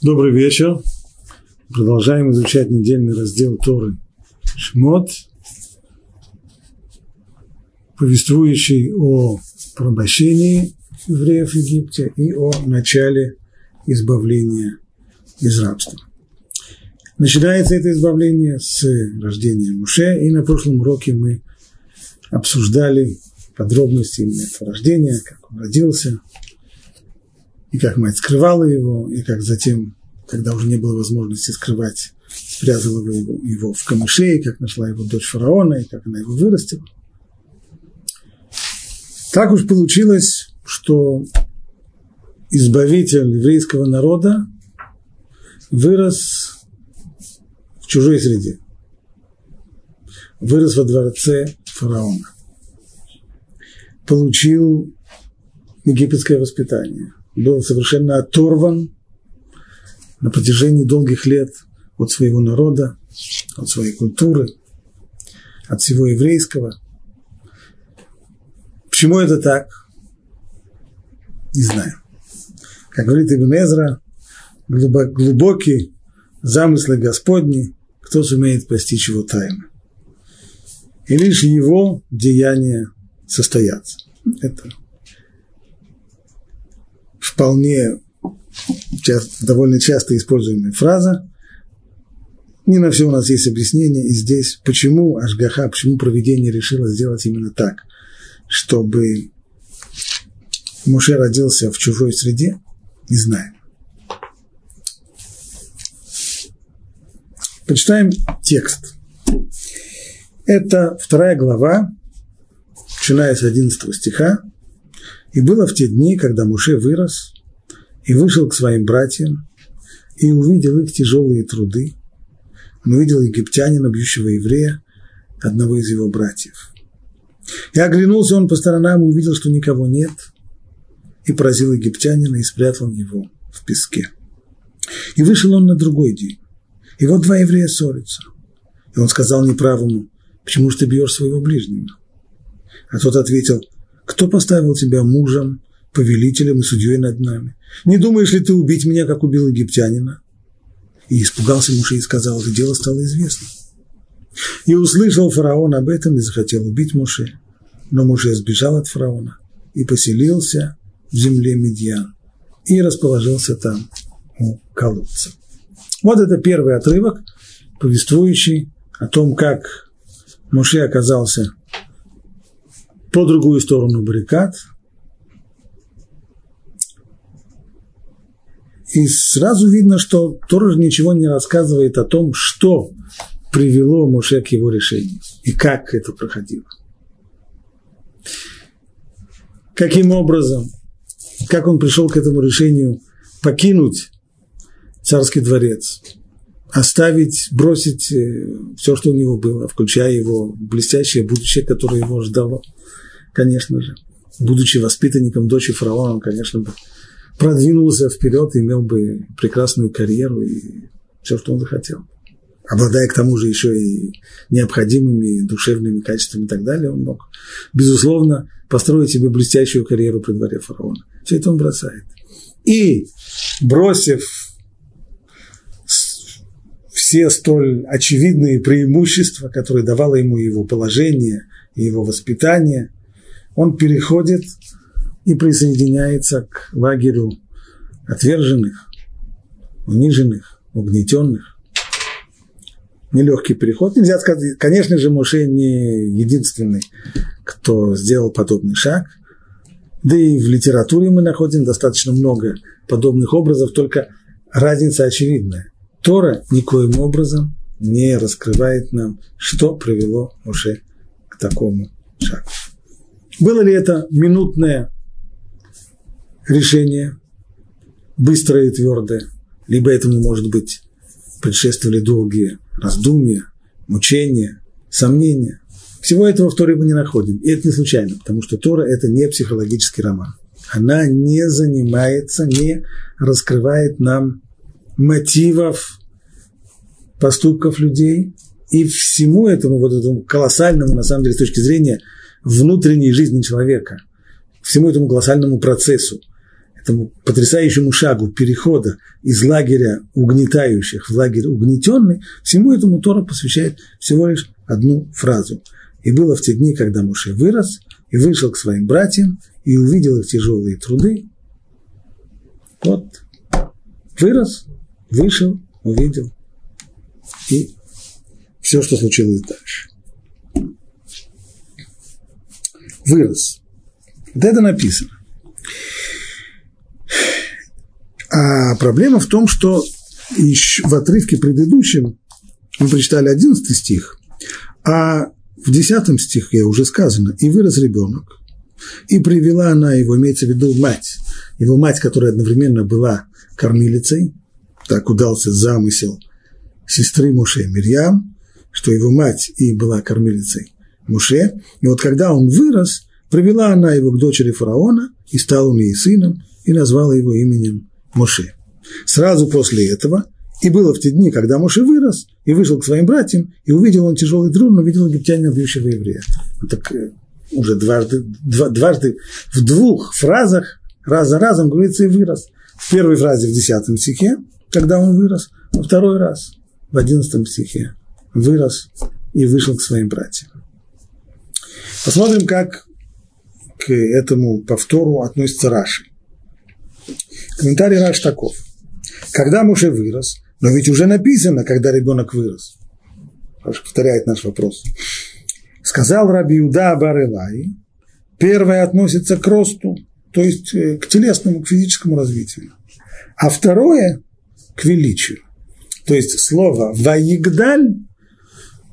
Добрый вечер. Продолжаем изучать недельный раздел Торы Шмот, повествующий о порабощении евреев в Египте и о начале избавления из рабства. Начинается это избавление с рождения Муше, и на прошлом уроке мы обсуждали подробности именно этого рождения, как он родился, и как мать скрывала его, и как затем, когда уже не было возможности скрывать, спрятала его, его в камыше, и как нашла его дочь фараона, и как она его вырастила. Так уж получилось, что избавитель еврейского народа вырос в чужой среде. Вырос во дворце фараона. Получил египетское воспитание был совершенно оторван на протяжении долгих лет от своего народа, от своей культуры, от всего еврейского. Почему это так? Не знаю. Как говорит Ибн Эзра, глубокие замыслы Господни, кто сумеет постичь его тайны. И лишь его деяния состоятся. Это вполне часто, довольно часто используемая фраза. Не на все у нас есть объяснение, и здесь почему Ашгаха, почему проведение решило сделать именно так, чтобы Муше родился в чужой среде, не знаю. Почитаем текст. Это вторая глава, начиная с 11 стиха, и было в те дни, когда Муше вырос и вышел к своим братьям, и увидел их тяжелые труды, он увидел египтянина, бьющего еврея, одного из его братьев. И оглянулся он по сторонам и увидел, что никого нет, и поразил египтянина и спрятал его в песке. И вышел он на другой день. И вот два еврея ссорятся. И он сказал неправому, почему же ты бьешь своего ближнего? А тот ответил – кто поставил тебя мужем, повелителем и судьей над нами? Не думаешь ли ты убить меня, как убил египтянина? И испугался Муше и сказал, это дело стало известно. И услышал фараон об этом и захотел убить Муше. Но Муше сбежал от фараона и поселился в земле Медьян и расположился там у колодца. Вот это первый отрывок, повествующий о том, как Муше оказался по другую сторону баррикад. И сразу видно, что Тора ничего не рассказывает о том, что привело Моше к его решению и как это проходило. Каким образом, как он пришел к этому решению покинуть царский дворец, оставить, бросить э, все, что у него было, включая его блестящее будущее, которое его ждало – конечно же, будучи воспитанником дочери фараона, он, конечно, бы продвинулся вперед, имел бы прекрасную карьеру и все, что он захотел. Обладая к тому же еще и необходимыми душевными качествами и так далее, он мог, безусловно, построить себе блестящую карьеру при дворе фараона. Все это он бросает. И, бросив все столь очевидные преимущества, которые давало ему его положение и его воспитание – он переходит и присоединяется к лагерю отверженных, униженных, угнетенных. Нелегкий переход. Нельзя сказать, конечно же, Моше не единственный, кто сделал подобный шаг. Да и в литературе мы находим достаточно много подобных образов, только разница очевидная. Тора никоим образом не раскрывает нам, что привело Моше к такому шагу. Было ли это минутное решение, быстрое и твердое, либо этому, может быть, предшествовали долгие раздумья, мучения, сомнения. Всего этого в Торе мы не находим. И это не случайно, потому что Тора – это не психологический роман. Она не занимается, не раскрывает нам мотивов поступков людей. И всему этому, вот этому колоссальному, на самом деле, с точки зрения – внутренней жизни человека, всему этому колоссальному процессу. этому потрясающему шагу перехода из лагеря угнетающих в лагерь угнетенный, всему этому Тора посвящает всего лишь одну фразу. «И было в те дни, когда Муше вырос, и вышел к своим братьям, и увидел их тяжелые труды». Вот, вырос, вышел, увидел, и все, что случилось дальше. Вырос. Вот это написано. А проблема в том, что в отрывке предыдущем мы прочитали 11 стих, а в 10 стихе уже сказано, и вырос ребенок, и привела она его, имеется в виду мать, его мать, которая одновременно была кормилицей, так удался замысел сестры Муше Мирьям, что его мать и была кормилицей Муше, и вот когда он вырос, привела она его к дочери фараона, и стал он ей сыном, и назвала его именем Моше. Сразу после этого, и было в те дни, когда Моше вырос, и вышел к своим братьям, и увидел он тяжелый труд, но видел египтянина, бьющего еврея. Так э, уже дважды, два, дважды в двух фразах, раз за разом говорится и вырос. В первой фразе в десятом стихе, когда он вырос, во второй раз в одиннадцатом стихе вырос и вышел к своим братьям. Посмотрим, как к этому повтору относится Раши. Комментарий Раш таков. Когда Муше вырос, но ведь уже написано, когда ребенок вырос. Раш повторяет наш вопрос. Сказал Раби Юда Барелай, первое относится к росту, то есть э, к телесному, к физическому развитию. А второе – к величию. То есть слово «ваигдаль»,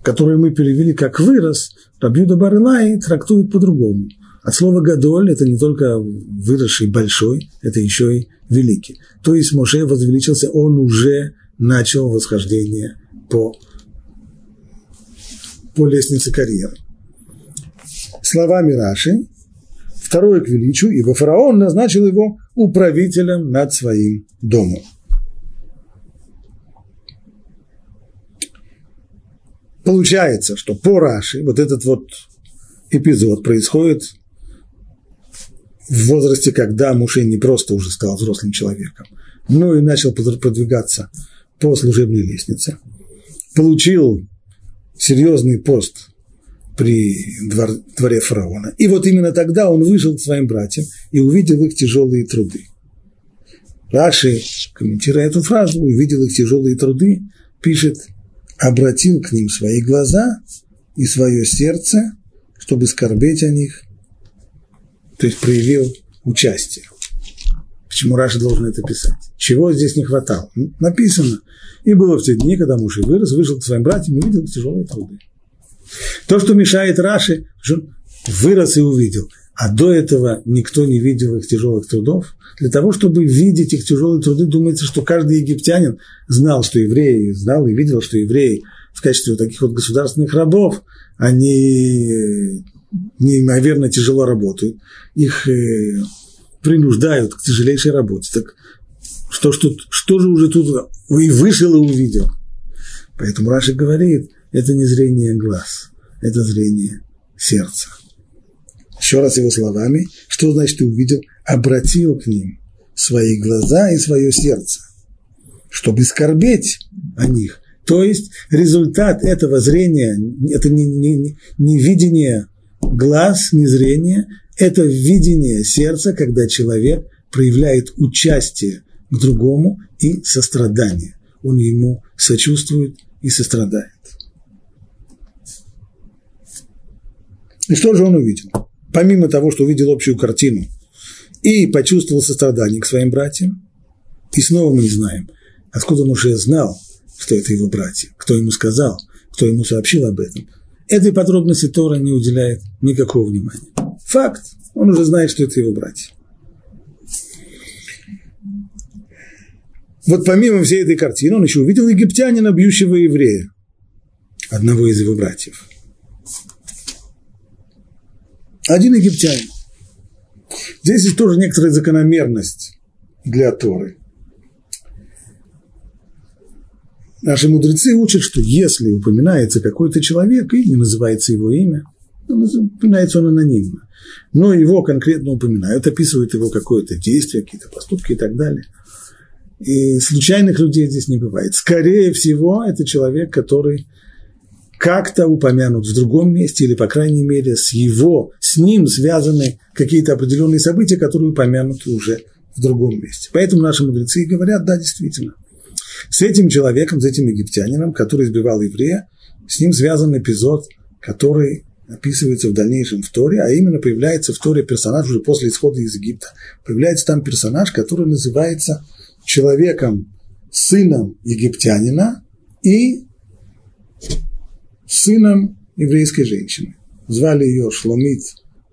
которое мы перевели как «вырос», Рабьюда Барылай трактует по-другому – от слова «гадоль» это не только выросший большой, это еще и великий. То есть Моше возвеличился, он уже начал восхождение по, по лестнице карьеры. Словами Раши, второе к величию, ибо фараон назначил его управителем над своим домом. Получается, что по Раши вот этот вот эпизод происходит в возрасте, когда Муше не просто уже стал взрослым человеком, но и начал продвигаться по служебной лестнице, получил серьезный пост при двор, дворе фараона. И вот именно тогда он вышел к своим братьям и увидел их тяжелые труды. Раши, комментируя эту фразу, увидел их тяжелые труды, пишет, обратил к ним свои глаза и свое сердце, чтобы скорбеть о них то есть проявил участие. Почему Раша должен это писать? Чего здесь не хватало? Ну, написано. И было в те дни, когда муж и вырос, вышел к своим братьям и увидел тяжелые труды. То, что мешает Раши, вырос и увидел. А до этого никто не видел их тяжелых трудов. Для того, чтобы видеть их тяжелые труды, думается, что каждый египтянин знал, что евреи, знал и видел, что евреи в качестве вот таких вот государственных рабов, они неимоверно тяжело работают, их э, принуждают к тяжелейшей работе. Так что, что, что же уже тут и вышел и увидел? Поэтому Раши говорит, это не зрение глаз, это зрение сердца. Еще раз его словами, что значит ты увидел? Обратил к ним свои глаза и свое сердце, чтобы скорбеть о них. То есть результат этого зрения, это не, не, не видение глаз, не зрение, это видение сердца, когда человек проявляет участие к другому и сострадание. Он ему сочувствует и сострадает. И что же он увидел? Помимо того, что увидел общую картину и почувствовал сострадание к своим братьям, и снова мы не знаем, откуда он уже знал, что это его братья, кто ему сказал, кто ему сообщил об этом – Этой подробности Тора не уделяет никакого внимания. Факт. Он уже знает, что это его братья. Вот помимо всей этой картины, он еще увидел египтянина, бьющего еврея, одного из его братьев. Один египтянин. Здесь есть тоже некоторая закономерность для Торы. Наши мудрецы учат, что если упоминается какой-то человек и не называется его имя, упоминается он анонимно. Но его конкретно упоминают, описывают его какое-то действие, какие-то поступки и так далее. И случайных людей здесь не бывает. Скорее всего, это человек, который как-то упомянут в другом месте, или, по крайней мере, с его, с ним связаны какие-то определенные события, которые упомянуты уже в другом месте. Поэтому наши мудрецы говорят, да, действительно, с этим человеком, с этим египтянином, который избивал еврея, с ним связан эпизод, который описывается в дальнейшем в Торе, а именно появляется в Торе персонаж уже после исхода из Египта. Появляется там персонаж, который называется человеком, сыном египтянина и сыном еврейской женщины. Звали ее Шломит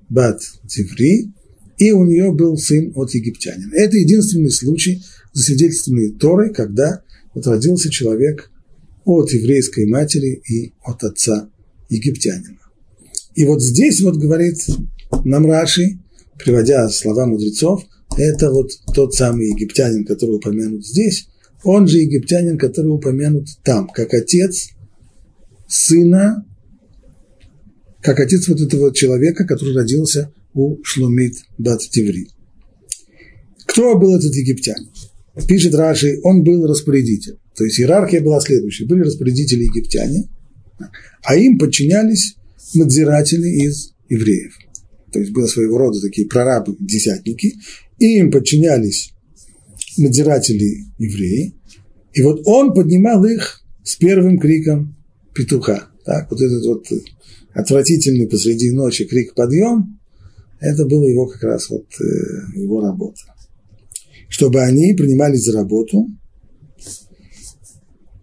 Бат Тиври, и у нее был сын от египтянина. Это единственный случай, засвидетельствованный Торой, когда вот родился человек от еврейской матери и от отца египтянина. И вот здесь вот говорит нам Раши, приводя слова мудрецов, это вот тот самый египтянин, который упомянут здесь, он же египтянин, который упомянут там, как отец сына, как отец вот этого человека, который родился у Шлумит Бат Тиври. Кто был этот египтянин? Пишет Раши, он был распорядитель. То есть иерархия была следующей. Были распорядители египтяне, а им подчинялись надзиратели из евреев. То есть было своего рода такие прорабы-десятники, и им подчинялись надзиратели евреи. И вот он поднимал их с первым криком петуха. Так, вот этот вот отвратительный посреди ночи крик «подъем», это было его как раз вот э, его работа. Чтобы они принимались за работу.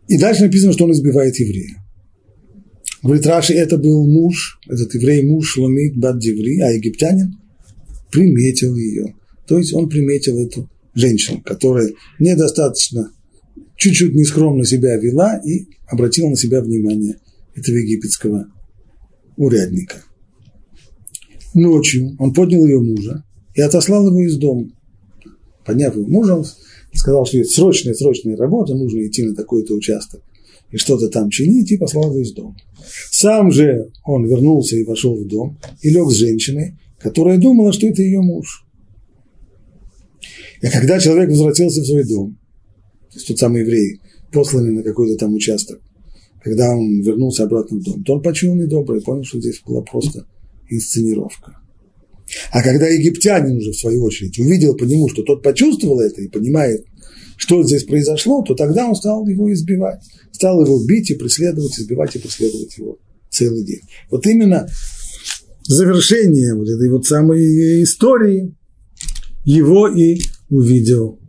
И дальше написано, что он избивает еврея. Говорит Раши, это был муж, этот еврей муж Шломит Баддиври, а египтянин приметил ее. То есть он приметил эту женщину, которая недостаточно, чуть-чуть нескромно себя вела и обратила на себя внимание этого египетского урядника. Ночью он поднял ее мужа и отослал его из дома. Подняв его мужа, он сказал, что есть срочная, срочная работа, нужно идти на такой-то участок и что-то там чинить, и послал его из дома. Сам же он вернулся и вошел в дом, и лег с женщиной, которая думала, что это ее муж. И когда человек возвратился в свой дом, то есть тот самый еврей, посланный на какой-то там участок, когда он вернулся обратно в дом, то он почуял недоброе, понял, что здесь была просто инсценировка. А когда египтянин уже, в свою очередь, увидел по нему, что тот почувствовал это и понимает, что здесь произошло, то тогда он стал его избивать, стал его бить и преследовать, избивать и преследовать его целый день. Вот именно завершение вот этой вот самой истории его и увидел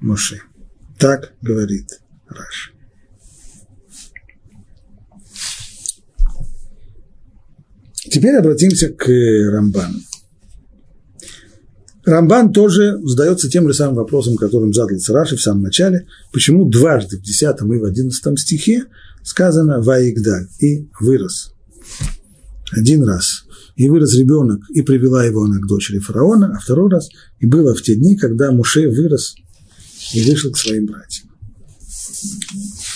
Моше. Так говорит Раш. Теперь обратимся к Рамбану. Рамбан тоже задается тем же самым вопросом, которым задал Раши в самом начале, почему дважды в 10 и в 11 стихе сказано «Ваигдаль» и «вырос». Один раз и вырос ребенок, и привела его она к дочери фараона, а второй раз и было в те дни, когда Муше вырос и вышел к своим братьям.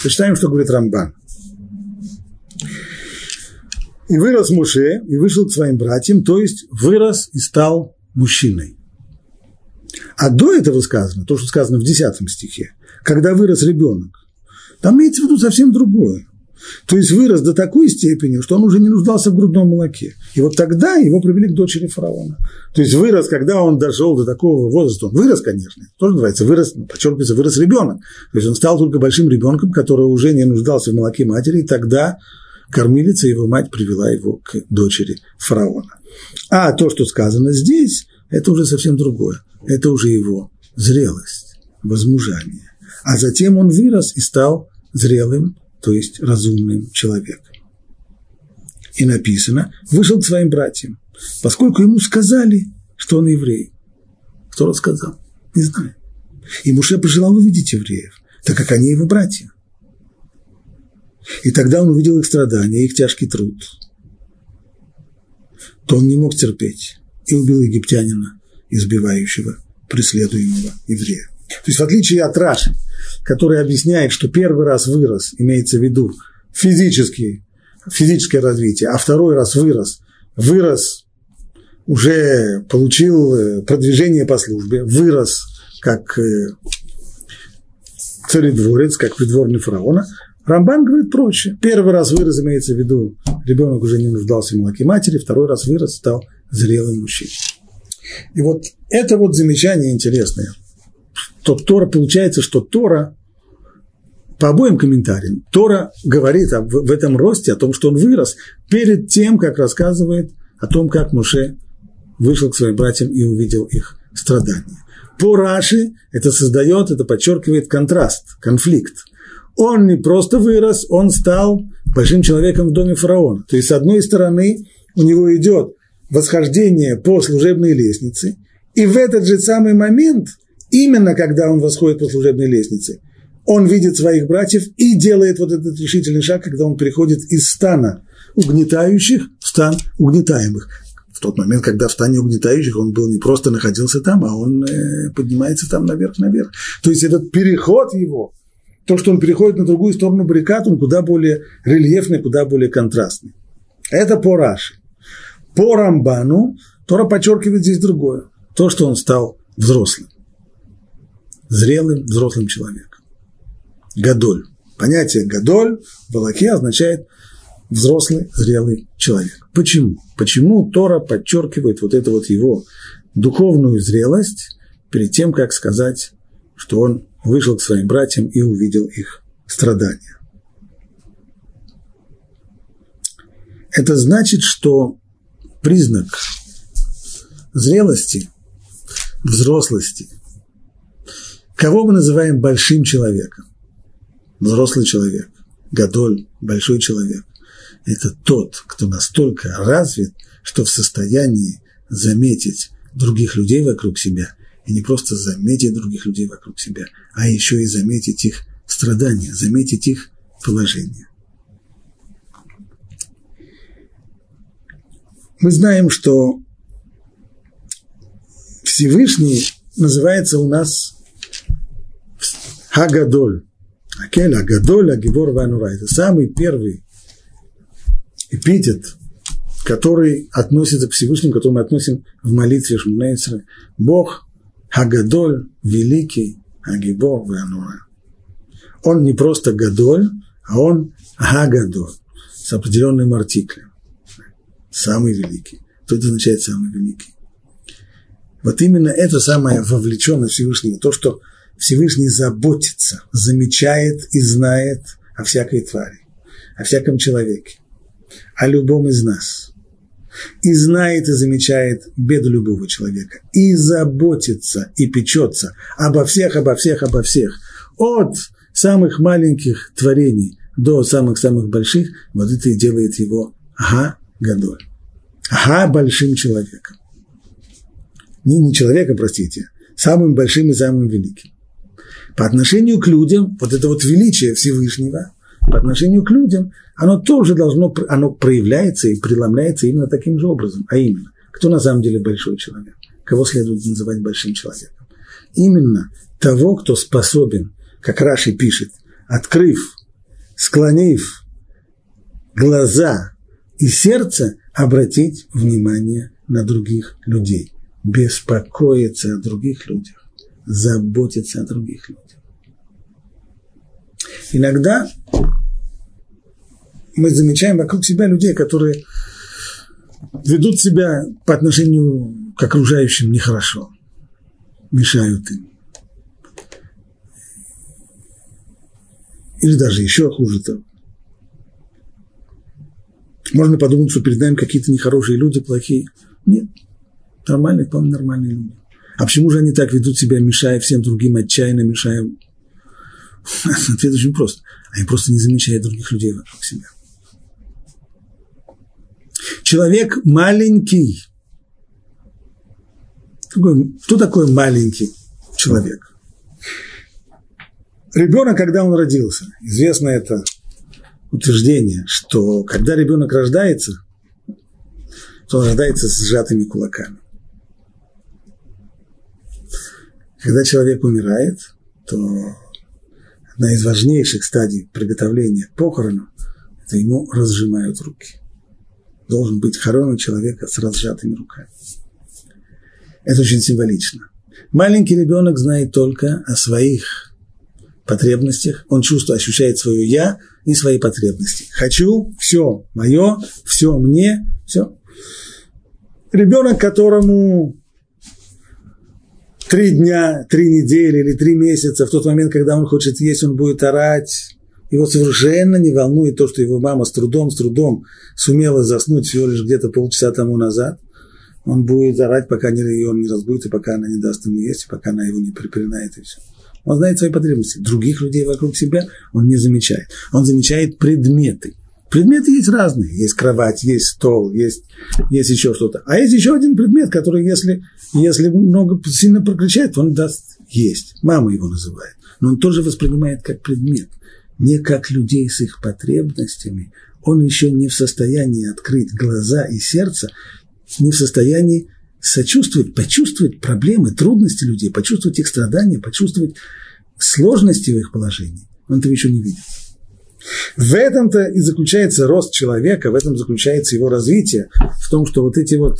Прочитаем, что говорит Рамбан. И вырос Муше, и вышел к своим братьям, то есть вырос и стал мужчиной. А до этого сказано, то, что сказано в 10 стихе, когда вырос ребенок, там имеется в виду совсем другое. То есть вырос до такой степени, что он уже не нуждался в грудном молоке. И вот тогда его привели к дочери фараона. То есть вырос, когда он дошел до такого возраста, он вырос, конечно, тоже называется, вырос, подчеркивается, вырос ребенок. То есть он стал только большим ребенком, который уже не нуждался в молоке матери, и тогда кормилица, его мать привела его к дочери фараона. А то, что сказано здесь, это уже совсем другое. Это уже его зрелость, возмужание. А затем он вырос и стал зрелым, то есть разумным человеком. И написано, вышел к своим братьям, поскольку ему сказали, что он еврей. Кто рассказал? Не знаю. И Муше пожелал увидеть евреев, так как они его братья. И тогда он увидел их страдания, их тяжкий труд. То он не мог терпеть и убил египтянина, избивающего преследуемого еврея. То есть в отличие от Раши, который объясняет, что первый раз вырос, имеется в виду физический, физическое развитие, а второй раз вырос вырос, уже получил э, продвижение по службе, вырос как э, царедворец, как придворный фараона, Рамбан говорит проще. Первый раз вырос, имеется в виду, ребенок уже не нуждался в молоке матери, второй раз вырос, стал зрелым мужчиной. И вот это вот замечание интересное. То Тора, получается, что Тора, по обоим комментариям, Тора говорит об, в этом росте, о том, что он вырос, перед тем, как рассказывает о том, как Муше вышел к своим братьям и увидел их страдания. По Раши это создает, это подчеркивает контраст, конфликт. Он не просто вырос, он стал большим человеком в доме фараона. То есть, с одной стороны, у него идет восхождение по служебной лестнице, и в этот же самый момент, именно когда он восходит по служебной лестнице, он видит своих братьев и делает вот этот решительный шаг, когда он переходит из стана угнетающих в стан угнетаемых. В тот момент, когда в стане угнетающих он был не просто находился там, а он э, поднимается там наверх-наверх. То есть этот переход его, то, что он переходит на другую сторону баррикад, он куда более рельефный, куда более контрастный. Это по Раши. По Рамбану Тора подчеркивает здесь другое. То, что он стал взрослым. Зрелым, взрослым человеком. Гадоль. Понятие гадоль в Балаке означает взрослый, зрелый человек. Почему? Почему Тора подчеркивает вот эту вот его духовную зрелость перед тем, как сказать, что он вышел к своим братьям и увидел их страдания. Это значит, что признак зрелости, взрослости, кого мы называем большим человеком, взрослый человек, гадоль, большой человек, это тот, кто настолько развит, что в состоянии заметить других людей вокруг себя, и не просто заметить других людей вокруг себя, а еще и заметить их страдания, заметить их положение. Мы знаем, что Всевышний называется у нас Хагадоль. Акель, Агадоль, Агибор, Ванура. Это самый первый эпитет, который относится к Всевышнему, который мы относим в молитве Шмунейцера. Бог Хагадоль, великий, Агибор, Ванура. Он не просто Гадоль, а он Хагадоль с определенным артиклем. Самый великий. Это означает самый великий? Вот именно это самое вовлеченность Всевышнего, то, что Всевышний заботится, замечает и знает о всякой твари, о всяком человеке о любом из нас. И знает и замечает беду любого человека. И заботится и печется обо всех, обо всех, обо всех. От самых маленьких творений до самых-самых больших, вот это и делает его ага гадоль. Ага большим человеком. Не, не человеком, простите, самым большим и самым великим. По отношению к людям, вот это вот величие Всевышнего, по отношению к людям, оно тоже должно, оно проявляется и преломляется именно таким же образом. А именно, кто на самом деле большой человек? Кого следует называть большим человеком? Именно того, кто способен, как Раши пишет, открыв, склонив глаза и сердце, обратить внимание на других людей, беспокоиться о других людях, заботиться о других людях. Иногда мы замечаем вокруг себя людей, которые ведут себя по отношению к окружающим нехорошо, мешают им. Или даже еще хуже того. Можно подумать, что перед нами какие-то нехорошие люди, плохие. Нет, нормальные, вполне нормальные люди. А почему же они так ведут себя, мешая всем другим, отчаянно мешая? Ответ очень прост. Они просто не замечают других людей вокруг себя. Человек маленький. Кто такой маленький человек? Ребенок, когда он родился, известно это утверждение, что когда ребенок рождается, то он рождается с сжатыми кулаками. Когда человек умирает, то одна из важнейших стадий приготовления к похорону – это ему разжимают руки должен быть хорона человека с разжатыми руками. Это очень символично. Маленький ребенок знает только о своих потребностях, он чувствует, ощущает свое «я» и свои потребности. Хочу, все мое, все мне, все. Ребенок, которому три дня, три недели или три месяца, в тот момент, когда он хочет есть, он будет орать, его совершенно не волнует то, что его мама с трудом, с трудом сумела заснуть всего лишь где-то полчаса тому назад. Он будет орать, пока ее не разбудит, и пока она не даст ему есть, и пока она его не припоминает, и все. Он знает свои потребности. Других людей вокруг себя он не замечает. Он замечает предметы. Предметы есть разные. Есть кровать, есть стол, есть, есть еще что-то. А есть еще один предмет, который, если, если много сильно прокричает, он даст есть. Мама его называет. Но он тоже воспринимает как предмет не как людей с их потребностями, он еще не в состоянии открыть глаза и сердце, не в состоянии сочувствовать, почувствовать проблемы, трудности людей, почувствовать их страдания, почувствовать сложности в их положении. Он этого еще не видит. В этом-то и заключается рост человека, в этом заключается его развитие, в том, что вот эти вот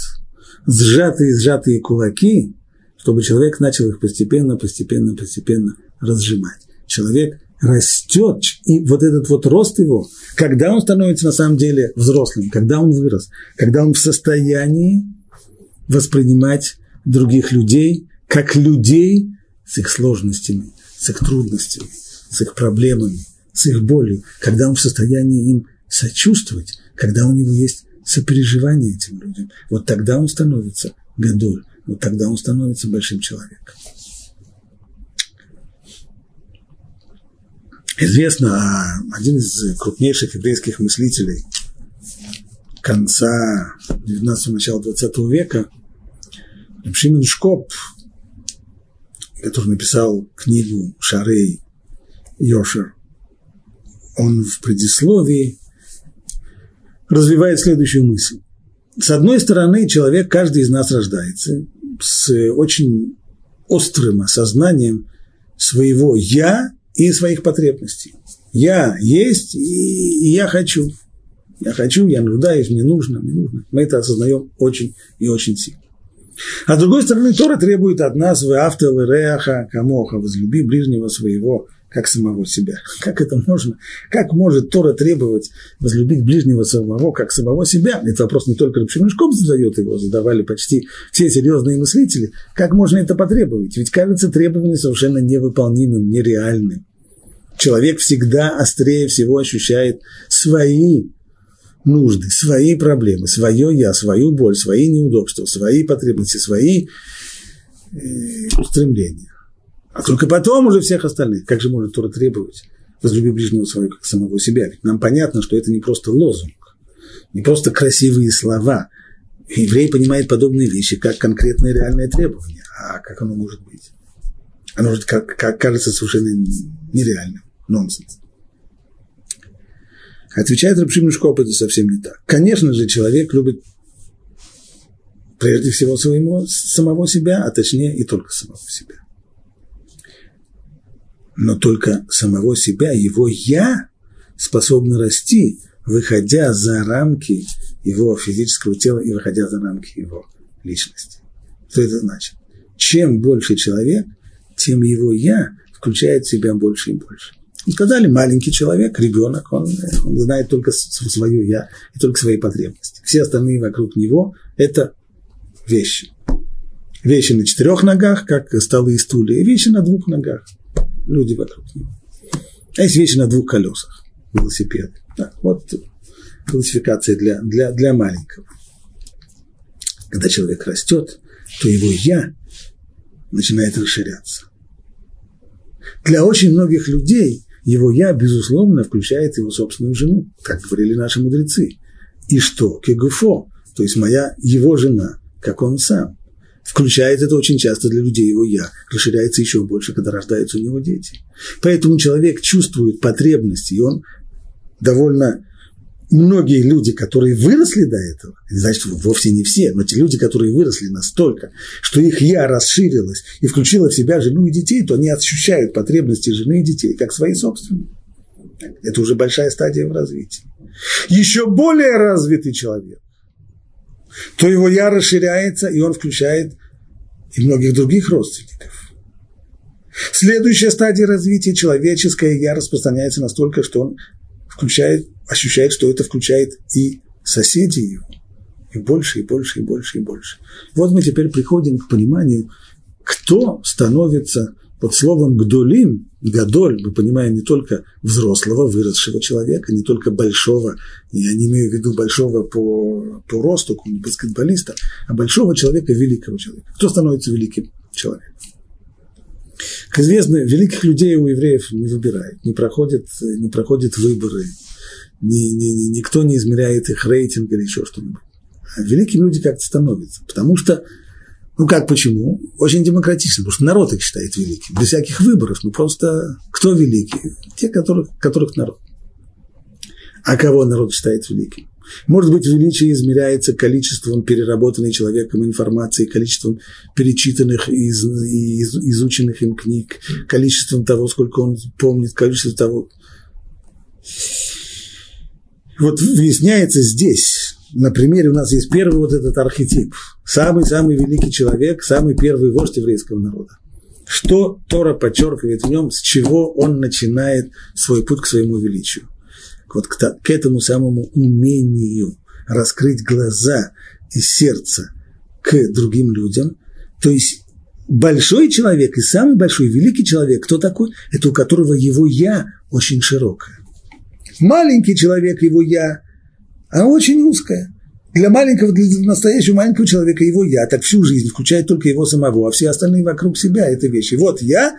сжатые-сжатые кулаки, чтобы человек начал их постепенно, постепенно, постепенно разжимать. Человек растет, и вот этот вот рост его, когда он становится на самом деле взрослым, когда он вырос, когда он в состоянии воспринимать других людей как людей с их сложностями, с их трудностями, с их проблемами, с их болью, когда он в состоянии им сочувствовать, когда у него есть сопереживание этим людям, вот тогда он становится гадоль, вот тогда он становится большим человеком. Известно, а один из крупнейших еврейских мыслителей конца 19 начала 20 века, Шимон Шкоп, который написал книгу Шарей Йошер, он в предисловии развивает следующую мысль. С одной стороны, человек, каждый из нас рождается с очень острым осознанием своего «я» и своих потребностей. Я есть, и, я хочу. Я хочу, я нуждаюсь, мне нужно, мне нужно. Мы это осознаем очень и очень сильно. А с другой стороны, Тора требует от нас в автор реаха камоха, возлюби ближнего своего, как самого себя. Как это можно? Как может Тора требовать возлюбить ближнего самого, как самого себя? Этот вопрос не только Рабшимишком задает его, задавали почти все серьезные мыслители. Как можно это потребовать? Ведь кажется требование совершенно невыполнимым, нереальным. Человек всегда острее всего ощущает свои нужды, свои проблемы, свое я, свою боль, свои неудобства, свои потребности, свои э, устремления. А только потом уже всех остальных. Как же может Тора требовать? Возлюби ближнего своего, как самого себя. Ведь нам понятно, что это не просто лозунг, не просто красивые слова. Еврей понимает подобные вещи как конкретное реальное требование. А как оно может быть? Оно может, как, как кажется совершенно нереальным. Нонсенс. Отвечает Рабшим Мешкоп, это совсем не так. Конечно же, человек любит прежде всего своего, самого себя, а точнее и только самого себя но только самого себя, его «я» способно расти, выходя за рамки его физического тела и выходя за рамки его личности. Что это значит? Чем больше человек, тем его «я» включает в себя больше и больше. Сказали, маленький человек, ребенок, он, он знает только свое «я» и только свои потребности. Все остальные вокруг него – это вещи. Вещи на четырех ногах, как столы и стулья, и вещи на двух ногах – люди вокруг него. А есть вещи на двух колесах, велосипед. Да, вот классификация для, для, для маленького. Когда человек растет, то его «я» начинает расширяться. Для очень многих людей его «я», безусловно, включает его собственную жену, как говорили наши мудрецы. И что? Кегуфо, то есть моя, его жена, как он сам включает это очень часто для людей его «я», расширяется еще больше, когда рождаются у него дети. Поэтому человек чувствует потребности, и он довольно многие люди, которые выросли до этого, значит, вовсе не все, но те люди, которые выросли настолько, что их «я» расширилось и включило в себя жену и детей, то они ощущают потребности жены и детей как свои собственные. Это уже большая стадия в развитии. Еще более развитый человек то его я расширяется, и он включает и многих других родственников. Следующая стадия развития человеческое я распространяется настолько, что он включает, ощущает, что это включает и соседей его. И больше, и больше, и больше, и больше. Вот мы теперь приходим к пониманию, кто становится под словом «гдолим», «гадоль» мы понимаем не только взрослого, выросшего человека, не только большого, я не имею в виду большого по, по росту, какого-нибудь баскетболиста, а большого человека, великого человека. Кто становится великим человеком? Как известно, великих людей у евреев не выбирают, не проходят, не проходят выборы, ни, ни, ни, никто не измеряет их рейтинг или еще что-нибудь. А великие люди как-то становятся, потому что ну как, почему? Очень демократично, потому что народ их считает великим. Без всяких выборов. Ну просто кто великий? Те, которых, которых народ. А кого народ считает великим? Может быть, величие измеряется количеством переработанной человеком информации, количеством перечитанных и из, из, изученных им книг, количеством того, сколько он помнит, количеством того. Вот выясняется здесь, на примере у нас есть первый вот этот архетип, самый-самый великий человек, самый первый вождь еврейского народа. Что Тора подчеркивает в нем, с чего он начинает свой путь к своему величию. Вот к, к этому самому умению раскрыть глаза и сердце к другим людям. То есть большой человек и самый большой, великий человек, кто такой? Это у которого его «я» очень широкое. Маленький человек, его «я» она очень узкая. Для маленького, для настоящего маленького человека его я, так всю жизнь, включает только его самого, а все остальные вокруг себя – это вещи. Вот я,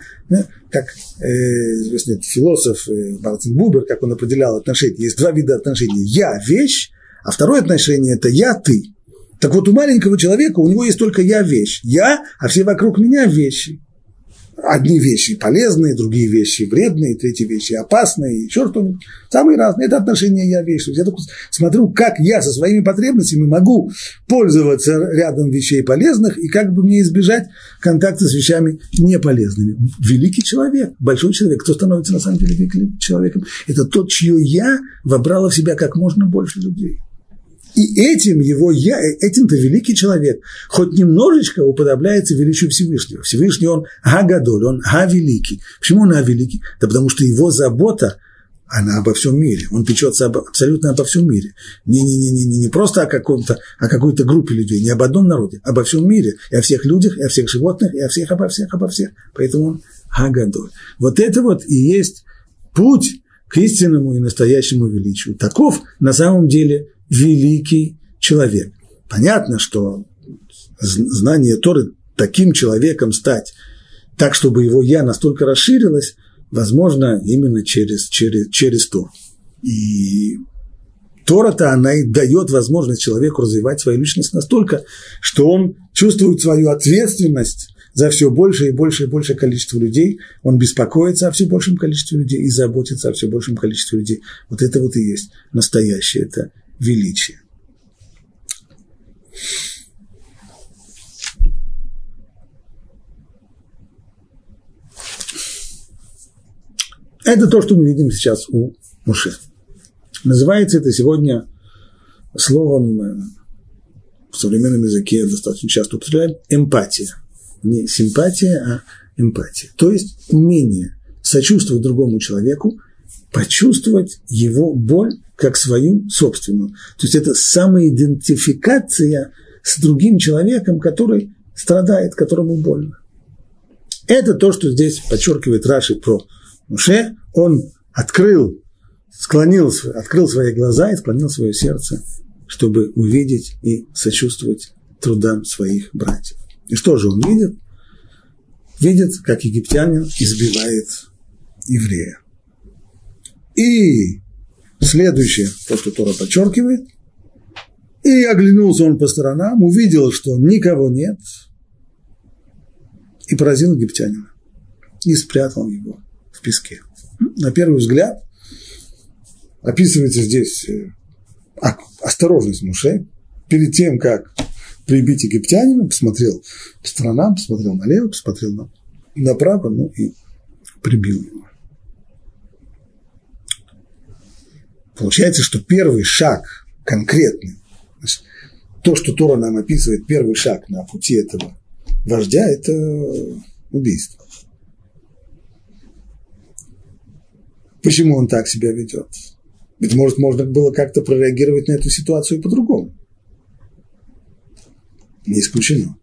как э, известный философ э, Мартин Бубер, как он определял отношения, есть два вида отношений. Я – вещь, а второе отношение – это я – ты. Так вот, у маленького человека у него есть только я – вещь. Я, а все вокруг меня – вещи одни вещи полезные, другие вещи вредные, третьи вещи опасные, еще что-нибудь. Самые разные. Это отношения я вещи. Я только смотрю, как я со своими потребностями могу пользоваться рядом вещей полезных и как бы мне избежать контакта с вещами неполезными. Великий человек, большой человек, кто становится на самом деле великим человеком, это тот, чье я вобрало в себя как можно больше людей. И этим его я, этим-то великий человек, хоть немножечко уподобляется величию Всевышнего. Всевышний он Гагадоль, он Га-великий. Почему он Га-великий? Да потому что его забота, она обо всем мире. Он печется об, абсолютно обо всем мире. Не, не, не, не, не просто о, каком-то, о какой-то группе людей, не об одном народе, обо всем мире. И о всех людях, и о всех животных, и о всех, обо всех, обо всех. Поэтому он Гагадоль. Вот это вот и есть путь к истинному и настоящему величию. Таков на самом деле великий человек. Понятно, что знание Торы таким человеком стать, так, чтобы его «я» настолько расширилось, возможно, именно через, через, через Тору. И Тора-то, она и дает возможность человеку развивать свою личность настолько, что он чувствует свою ответственность за все больше и больше и больше количество людей, он беспокоится о все большем количестве людей и заботится о все большем количестве людей. Вот это вот и есть настоящее, это величия. Это то, что мы видим сейчас у Муше. Называется это сегодня словом э, в современном языке достаточно часто употребляем эмпатия. Не симпатия, а эмпатия. То есть умение сочувствовать другому человеку, почувствовать его боль как свою собственную. То есть это самоидентификация с другим человеком, который страдает, которому больно. Это то, что здесь подчеркивает Раши про Муше. Он открыл, склонил, открыл свои глаза и склонил свое сердце, чтобы увидеть и сочувствовать трудам своих братьев. И что же он видит? Видит, как египтянин избивает еврея. И Следующее, то, что Тора подчеркивает. И оглянулся он по сторонам, увидел, что никого нет, и поразил египтянина. И спрятал его в песке. На первый взгляд описывается здесь э, осторожность Муше перед тем, как прибить египтянина, посмотрел по сторонам, посмотрел налево, посмотрел направо, ну и прибил его. Получается, что первый шаг конкретный, то, что Тора нам описывает, первый шаг на пути этого вождя, это убийство. Почему он так себя ведет? Ведь, может, можно было как-то прореагировать на эту ситуацию по-другому. Не исключено.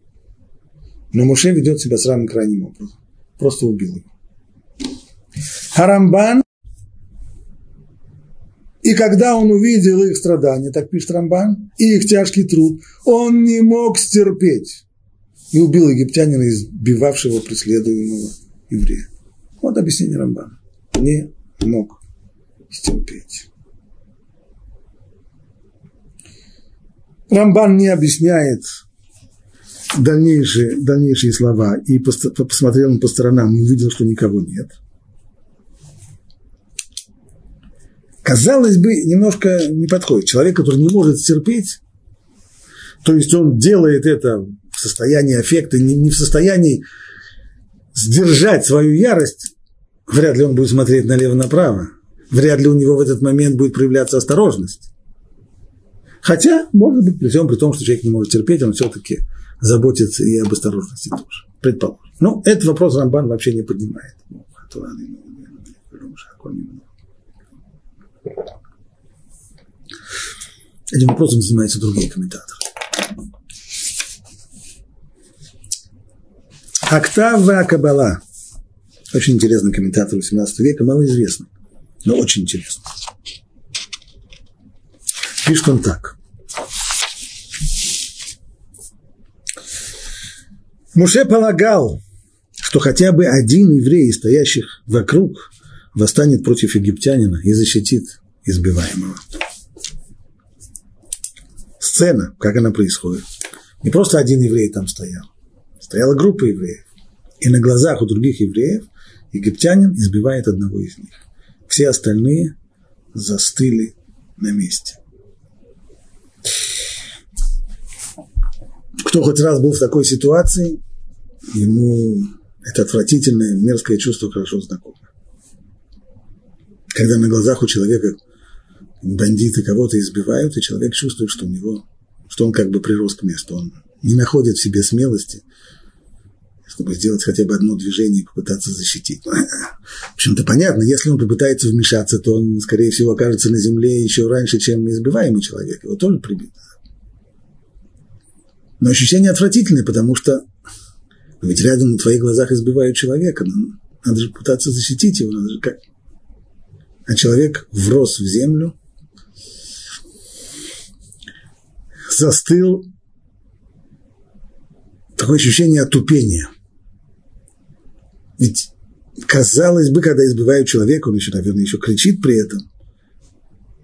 Но Муше ведет себя самым крайним образом. Просто убил его. Харамбан и когда он увидел их страдания, так пишет Рамбан, и их тяжкий труд, он не мог стерпеть и убил египтянина, избивавшего преследуемого еврея. Вот объяснение Рамбана. Не мог стерпеть. Рамбан не объясняет дальнейшие, дальнейшие слова и посмотрел по сторонам и увидел, что никого нет – казалось бы, немножко не подходит. Человек, который не может терпеть, то есть он делает это в состоянии аффекта, не, в состоянии сдержать свою ярость, вряд ли он будет смотреть налево-направо, вряд ли у него в этот момент будет проявляться осторожность. Хотя, может быть, при всем при том, что человек не может терпеть, он все-таки заботится и об осторожности тоже, предположим. Но этот вопрос Рамбан вообще не поднимает. Этим вопросом занимаются другие комментаторы. Октава Кабала. Очень интересный комментатор 18 века, малоизвестный, но очень интересный. Пишет он так. Муше полагал, что хотя бы один еврей стоящих вокруг восстанет против египтянина и защитит избиваемого. Сцена, как она происходит. Не просто один еврей там стоял. Стояла группа евреев. И на глазах у других евреев египтянин избивает одного из них. Все остальные застыли на месте. Кто хоть раз был в такой ситуации, ему это отвратительное, мерзкое чувство хорошо знакомо когда на глазах у человека бандиты кого-то избивают, и человек чувствует, что у него, что он как бы прирос к месту, он не находит в себе смелости, чтобы сделать хотя бы одно движение и попытаться защитить. В общем-то, понятно, если он попытается вмешаться, то он, скорее всего, окажется на земле еще раньше, чем избиваемый человек. Его тоже прибит. Но ощущение отвратительное, потому что ведь рядом на твоих глазах избивают человека. Ну, надо же пытаться защитить его, надо же как а человек врос в землю, застыл, такое ощущение отупения. Ведь, казалось бы, когда избивают человека, он еще, наверное, еще кричит при этом.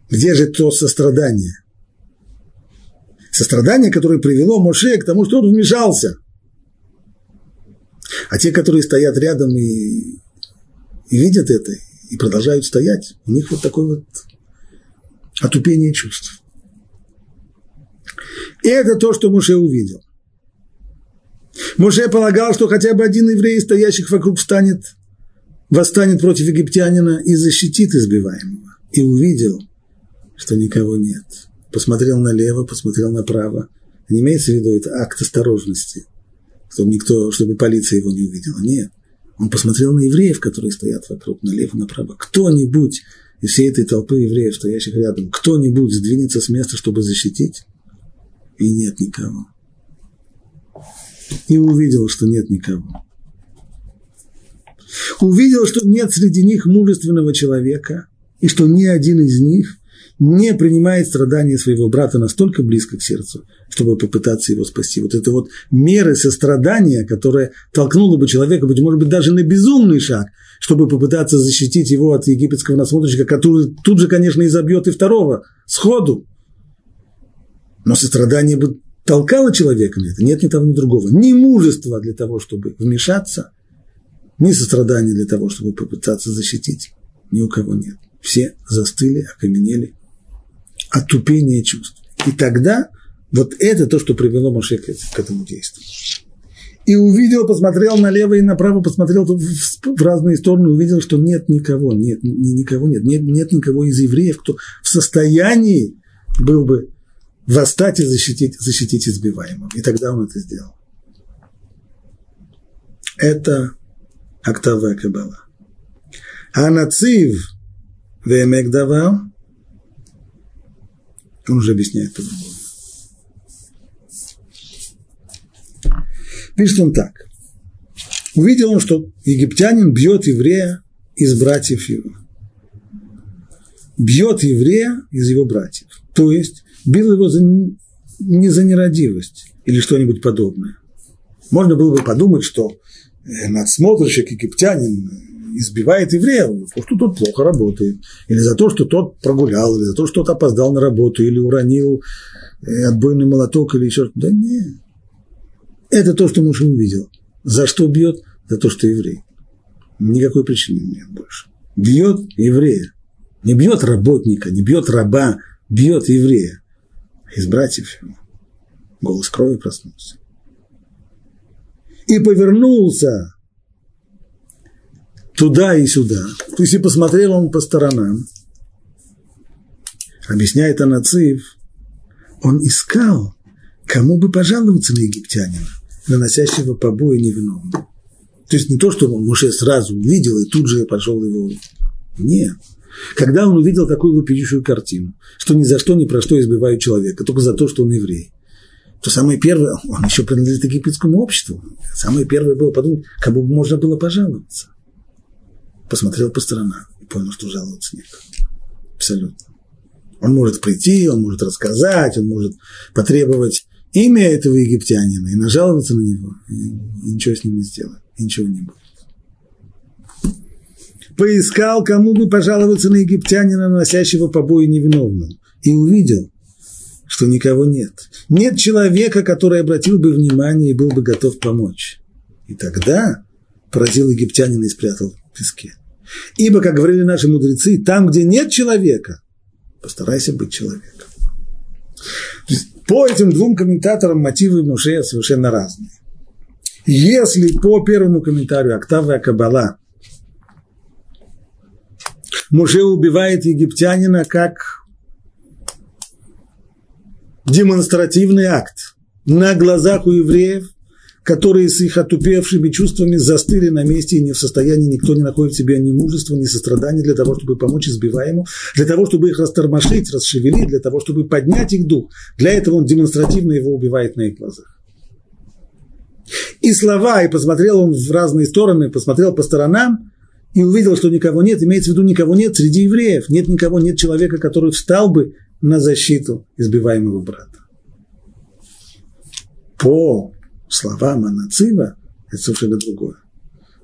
Где же то сострадание? Сострадание, которое привело Моше к тому, что он вмешался. А те, которые стоят рядом и, и видят это, и продолжают стоять, у них вот такое вот отупение чувств. И это то, что Муше увидел. Муше полагал, что хотя бы один еврей, стоящих вокруг, встанет, восстанет против египтянина и защитит избиваемого. И увидел, что никого нет. Посмотрел налево, посмотрел направо. Не имеется в виду это акт осторожности, чтобы никто, чтобы полиция его не увидела. Нет. Он посмотрел на евреев, которые стоят вокруг, налево, направо. Кто-нибудь из всей этой толпы евреев, стоящих рядом, кто-нибудь сдвинется с места, чтобы защитить? И нет никого. И увидел, что нет никого. Увидел, что нет среди них мужественного человека, и что ни один из них не принимает страдания своего брата настолько близко к сердцу, чтобы попытаться его спасти. Вот это вот меры сострадания, которая толкнула бы человека, быть может быть, даже на безумный шаг, чтобы попытаться защитить его от египетского насмотрщика, который тут же, конечно, и забьет и второго сходу. Но сострадание бы толкало человека на это. Нет ни того, ни другого. Ни мужества для того, чтобы вмешаться, ни сострадания для того, чтобы попытаться защитить. Ни у кого нет. Все застыли, окаменели, отупение чувств. И тогда вот это то, что привело Моше к, этому действию. И увидел, посмотрел налево и направо, посмотрел в разные стороны, увидел, что нет никого, нет, никого нет, нет, нет никого из евреев, кто в состоянии был бы восстать и защитить, защитить избиваемого. И тогда он это сделал. Это октава Кабала. А нацив вемегдава, он уже объясняет по-другому. Пишет он так. Увидел он, что египтянин бьет еврея из братьев его. Бьет еврея из его братьев. То есть бил его за, не за нерадивость или что-нибудь подобное. Можно было бы подумать, что э, надсмотрщик египтянин избивает еврея, потому что тот плохо работает, или за то, что тот прогулял, или за то, что тот опоздал на работу, или уронил э, отбойный молоток, или еще что-то. Да нет. Это то, что муж увидел. За что бьет? За то, что еврей. Никакой причины нет больше. Бьет еврея. Не бьет работника, не бьет раба, бьет еврея. Из братьев ему. Голос крови проснулся. И повернулся туда и сюда. То есть и посмотрел он по сторонам. Объясняет Анацив, он искал, кому бы пожаловаться на египтянина, наносящего побои невиновным. То есть не то, что Муше сразу увидел и тут же пошел его. Нет. Когда он увидел такую вопиющую картину, что ни за что, ни про что избивают человека, только за то, что он еврей, то самое первое, он еще принадлежит египетскому обществу, самое первое было подумать, кому бы можно было пожаловаться. Посмотрел по сторонам и понял, что жаловаться некому. Абсолютно. Он может прийти, он может рассказать, он может потребовать имя этого египтянина и нажаловаться на него, и ничего с ним не сделать, ничего не будет. Поискал, кому бы пожаловаться на египтянина, носящего побои невиновным, и увидел, что никого нет. Нет человека, который обратил бы внимание и был бы готов помочь. И тогда поразил египтянина и спрятал в песке. Ибо, как говорили наши мудрецы, там, где нет человека, постарайся быть человеком. По этим двум комментаторам мотивы Мушея совершенно разные. Если по первому комментарию Октава Кабала Муше убивает египтянина как демонстративный акт на глазах у евреев, которые с их отупевшими чувствами застыли на месте и не в состоянии, никто не находит в себе ни мужества, ни сострадания для того, чтобы помочь избиваемому, для того, чтобы их растормошить, расшевелить, для того, чтобы поднять их дух. Для этого он демонстративно его убивает на их глазах. И слова, и посмотрел он в разные стороны, посмотрел по сторонам, и увидел, что никого нет, имеется в виду, никого нет среди евреев, нет никого, нет человека, который встал бы на защиту избиваемого брата. По словам Анацива, это совершенно другое.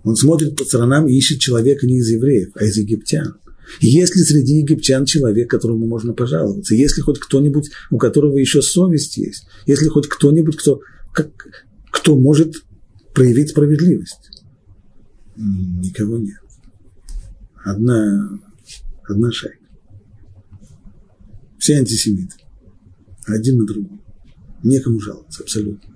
Он смотрит по сторонам и ищет человека не из евреев, а из египтян. Есть ли среди египтян человек, которому можно пожаловаться? Есть ли хоть кто-нибудь, у которого еще совесть есть? Есть ли хоть кто-нибудь, кто, как, кто может проявить справедливость? Никого нет. Одна, одна шайка. Все антисемиты. Один на другом. Некому жаловаться абсолютно.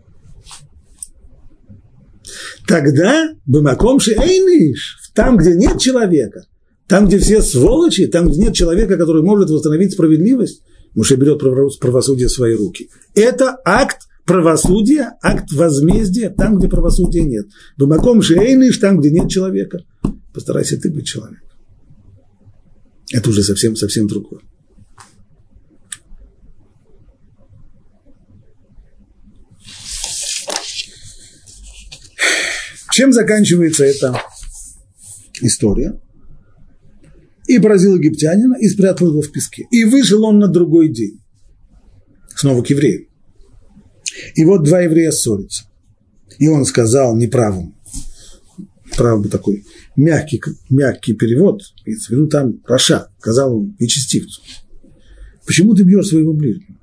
Тогда Бамакомши Эйниш, там, где нет человека, там, где все сволочи, там, где нет человека, который может восстановить справедливость, Муше берет правосудие в свои руки. Это акт правосудия, акт возмездия, там, где правосудия нет. Бамаком Эйниш, там, где нет человека. Постарайся ты быть человеком. Это уже совсем, совсем другое. Чем заканчивается эта история? И поразил египтянина, и спрятал его в песке. И вышел он на другой день. Снова к еврею. И вот два еврея ссорятся. И он сказал неправым, правда такой мягкий, мягкий перевод, имеется в виду там Раша, сказал он нечестивцу. Почему ты бьешь своего ближнего?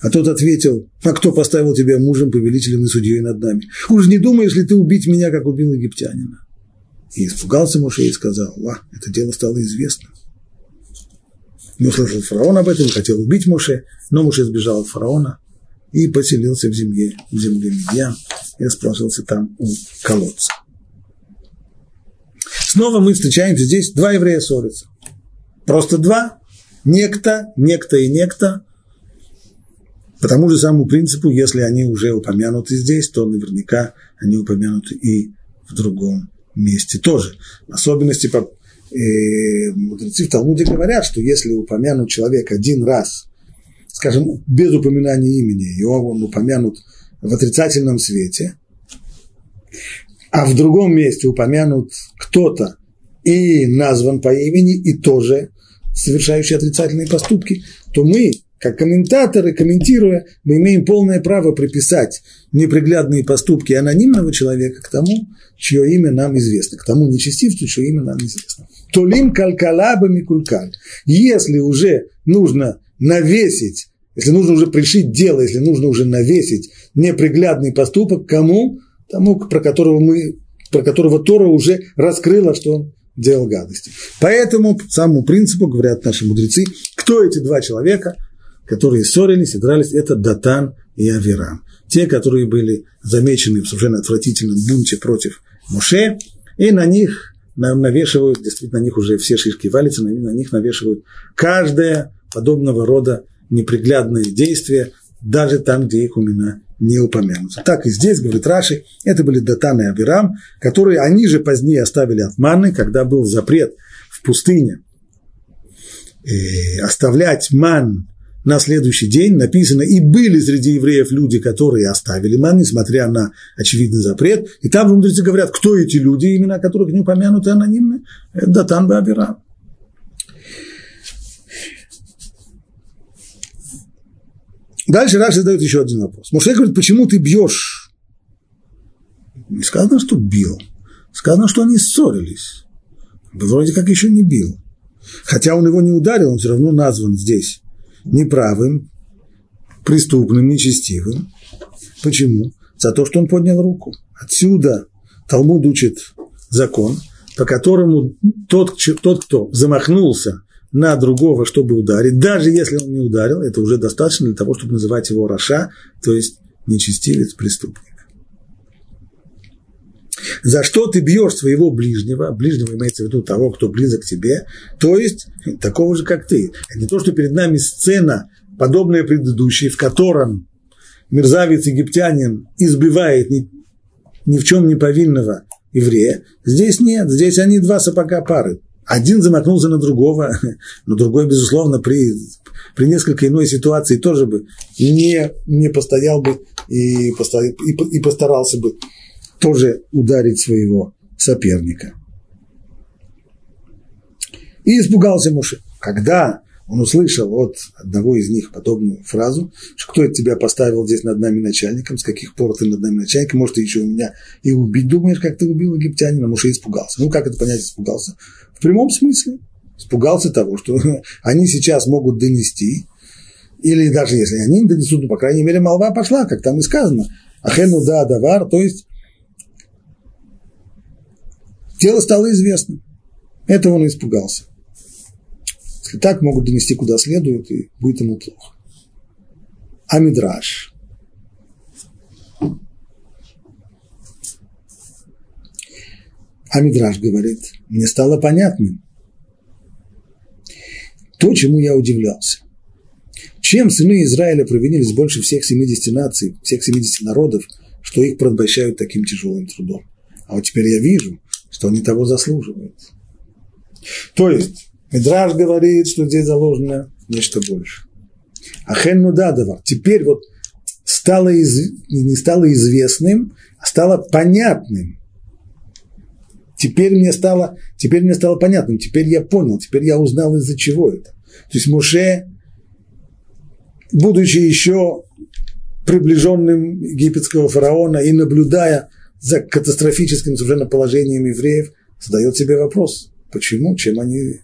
А тот ответил, а кто поставил тебя мужем, повелителем и судьей над нами? Уж не думаешь ли ты убить меня, как убил египтянина? И испугался Моше и сказал, а, это дело стало известно. Не услышал фараон об этом, хотел убить Моше, но Моше сбежал от фараона и поселился в земле, в земле Медьян и расположился там у колодца. Снова мы встречаемся здесь, два еврея ссорятся. Просто два. Некто, некто и некто По тому же самому принципу, если они уже упомянуты здесь, то наверняка они упомянуты и в другом месте тоже. Особенности по, э, мудрецы в Талмуде говорят, что если упомянут человек один раз, скажем, без упоминания имени, и он упомянут в отрицательном свете, а в другом месте упомянут кто-то и назван по имени, и тоже совершающий отрицательные поступки, то мы, как комментаторы, комментируя, мы имеем полное право приписать неприглядные поступки анонимного человека к тому, чье имя нам известно, к тому нечестивцу, чье имя нам известно. Толим калькалаба микулькаль. Если уже нужно навесить, если нужно уже пришить дело, если нужно уже навесить неприглядный поступок, кому? Тому, про которого мы, про которого Тора уже раскрыла, что он делал гадости. Поэтому, по самому принципу, говорят наши мудрецы, кто эти два человека, которые ссорились и дрались, это Датан и Авирам. Те, которые были замечены в совершенно отвратительном бунте против Муше, и на них навешивают, действительно, на них уже все шишки валятся, на них навешивают каждое подобного рода неприглядное действие, даже там, где их имена не упомянуты. Так и здесь, говорит Раши, это были Датан и Абирам, которые они же позднее оставили от маны, когда был запрет в пустыне э, оставлять ман на следующий день, написано, и были среди евреев люди, которые оставили ман, несмотря на очевидный запрет. И там мудрецы говорят, кто эти люди, имена которых не упомянуты анонимно, это Датан и Дальше Раш задает еще один вопрос. Муше говорит, почему ты бьешь? Не сказано, что бил. Сказано, что они ссорились. Вроде как еще не бил. Хотя он его не ударил, он все равно назван здесь неправым, преступным, нечестивым. Почему? За то, что он поднял руку. Отсюда Талмуд учит закон, по которому тот, тот кто замахнулся на другого, чтобы ударить, даже если он не ударил, это уже достаточно для того, чтобы называть его Раша, то есть нечестивец, преступник. За что ты бьешь своего ближнего, ближнего имеется в виду того, кто близок к тебе, то есть такого же, как ты. Не то, что перед нами сцена, подобная предыдущей, в котором мерзавец египтянин избивает ни, ни в чем не повинного еврея. Здесь нет, здесь они два сапога пары. Один замахнулся на другого, но другой, безусловно, при, при несколько иной ситуации тоже бы не, не постоял бы и, постоял, и, и постарался бы тоже ударить своего соперника. И испугался Муше. Когда он услышал от одного из них подобную фразу, что кто это тебя поставил здесь над нами начальником, с каких пор ты над нами начальником, может, ты еще у меня и убить думаешь, как ты убил египтянина, Муше испугался. Ну, как это понять, испугался? В прямом смысле. Испугался того, что они сейчас могут донести, или даже если они не донесут, ну, по крайней мере, молва пошла, как там и сказано. Ахену да давар, то есть дело стало известным. Этого он испугался. Если так, могут донести куда следует, и будет ему плохо. А. А Мидраш говорит, мне стало понятным то, чему я удивлялся. Чем сыны Израиля провинились больше всех 70 наций, всех 70 народов, что их порабощают таким тяжелым трудом. А вот теперь я вижу, что они того заслуживают. То есть, Медраж говорит, что здесь заложено нечто больше. А Хенну Дадова теперь вот стало из, не стало известным, а стало понятным, Теперь мне стало, теперь мне стало понятным, теперь я понял, теперь я узнал, из-за чего это. То есть Муше, будучи еще приближенным египетского фараона и наблюдая за катастрофическим совершенно положением евреев, задает себе вопрос, почему, чем они,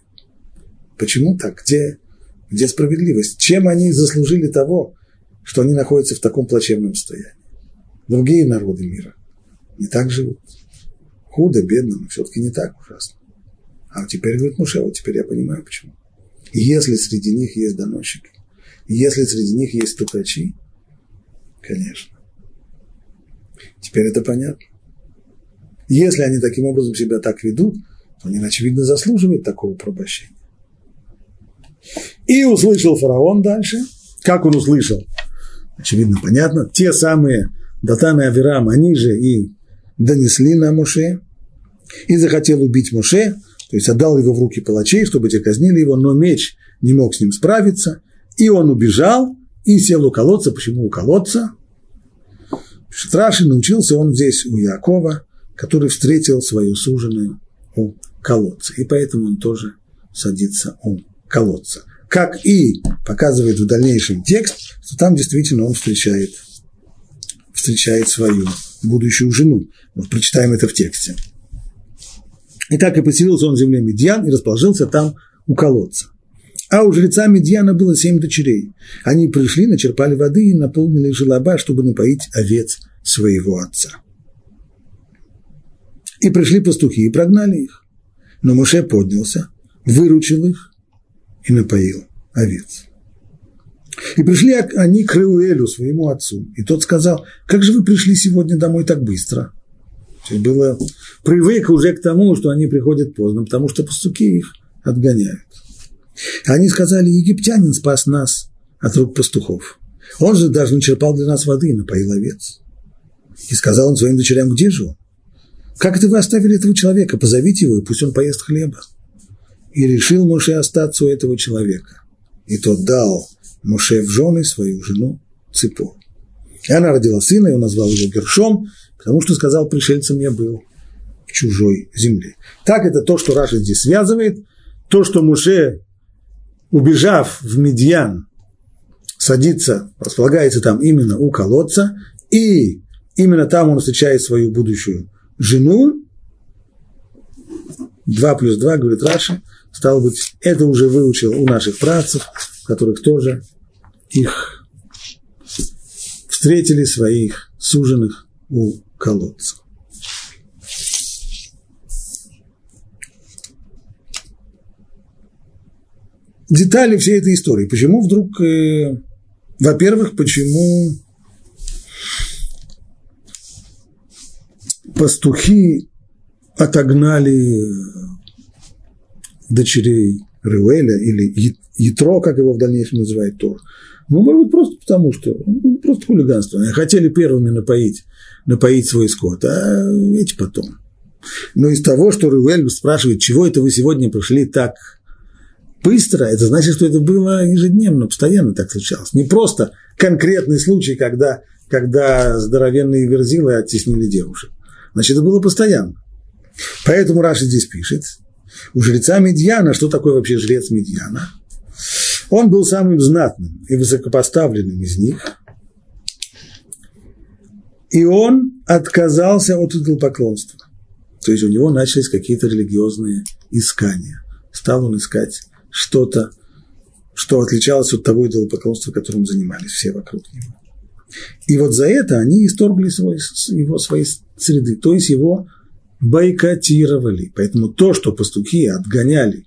почему так, где, где справедливость, чем они заслужили того, что они находятся в таком плачевном состоянии. Другие народы мира не так живут худо, бедно, но все-таки не так ужасно. А теперь, говорит Муше, вот теперь я понимаю, почему. если среди них есть доносчики, если среди них есть стукачи, конечно. Теперь это понятно. Если они таким образом себя так ведут, то они, очевидно, заслуживают такого пробощения. И услышал фараон дальше. Как он услышал? очевидно, понятно, те самые Датан и Авирам, они же и донесли на Моше, и захотел убить Моше, то есть отдал его в руки палачей, чтобы те казнили его, но меч не мог с ним справиться, и он убежал и сел у колодца. Почему у колодца? Пишет Раши, научился он здесь у Якова, который встретил свою суженую у колодца, и поэтому он тоже садится у колодца. Как и показывает в дальнейшем текст, что там действительно он встречает, встречает свою будущую жену. Вот прочитаем это в тексте. И так и поселился он в земле Медьян и расположился там у колодца. А у жреца Медьяна было семь дочерей. Они пришли, начерпали воды и наполнили желоба, чтобы напоить овец своего отца. И пришли пастухи и прогнали их. Но Моше поднялся, выручил их и напоил овец. И пришли они к Реуэлю, своему отцу. И тот сказал, как же вы пришли сегодня домой так быстро? То есть было привык уже к тому, что они приходят поздно, потому что пастуки их отгоняют. Они сказали, египтянин спас нас от рук пастухов. Он же даже не черпал для нас воды и напоил овец. И сказал он своим дочерям, где же он? Как это вы оставили этого человека? Позовите его, и пусть он поест хлеба. И решил Моше остаться у этого человека. И тот дал Моше в жены свою жену Ципор. И она родила сына, и он назвал его Гершом, потому что сказал, пришельцем я был в чужой земле. Так это то, что Раша здесь связывает, то, что Муше, убежав в Медьян, садится, располагается там именно у колодца, и именно там он встречает свою будущую жену, 2 плюс 2, говорит Раша, стало быть, это уже выучил у наших працев, которых тоже их встретили своих суженых у колодца. Детали всей этой истории. Почему вдруг, э, во-первых, почему пастухи отогнали дочерей Рeuэля или Ятро, как его в дальнейшем называет Тор. Ну, может быть, просто потому, что ну, просто хулиганство. Они хотели первыми напоить, напоить свой скот, а эти потом. Но из того, что Рeuэль спрашивает, чего это вы сегодня пришли так быстро, это значит, что это было ежедневно, постоянно так случалось. Не просто конкретный случай, когда, когда здоровенные верзилы оттеснили девушек. Значит, это было постоянно. Поэтому Раши здесь пишет, у жреца Медьяна, что такое вообще жрец Медьяна? Он был самым знатным и высокопоставленным из них. И он отказался от идолопоклонства. То есть у него начались какие-то религиозные искания. Стал он искать что-то, что отличалось от того идолопоклонства, которым занимались все вокруг него. И вот за это они исторгли свой, его своей среды, то есть его бойкотировали. Поэтому то, что пастухи отгоняли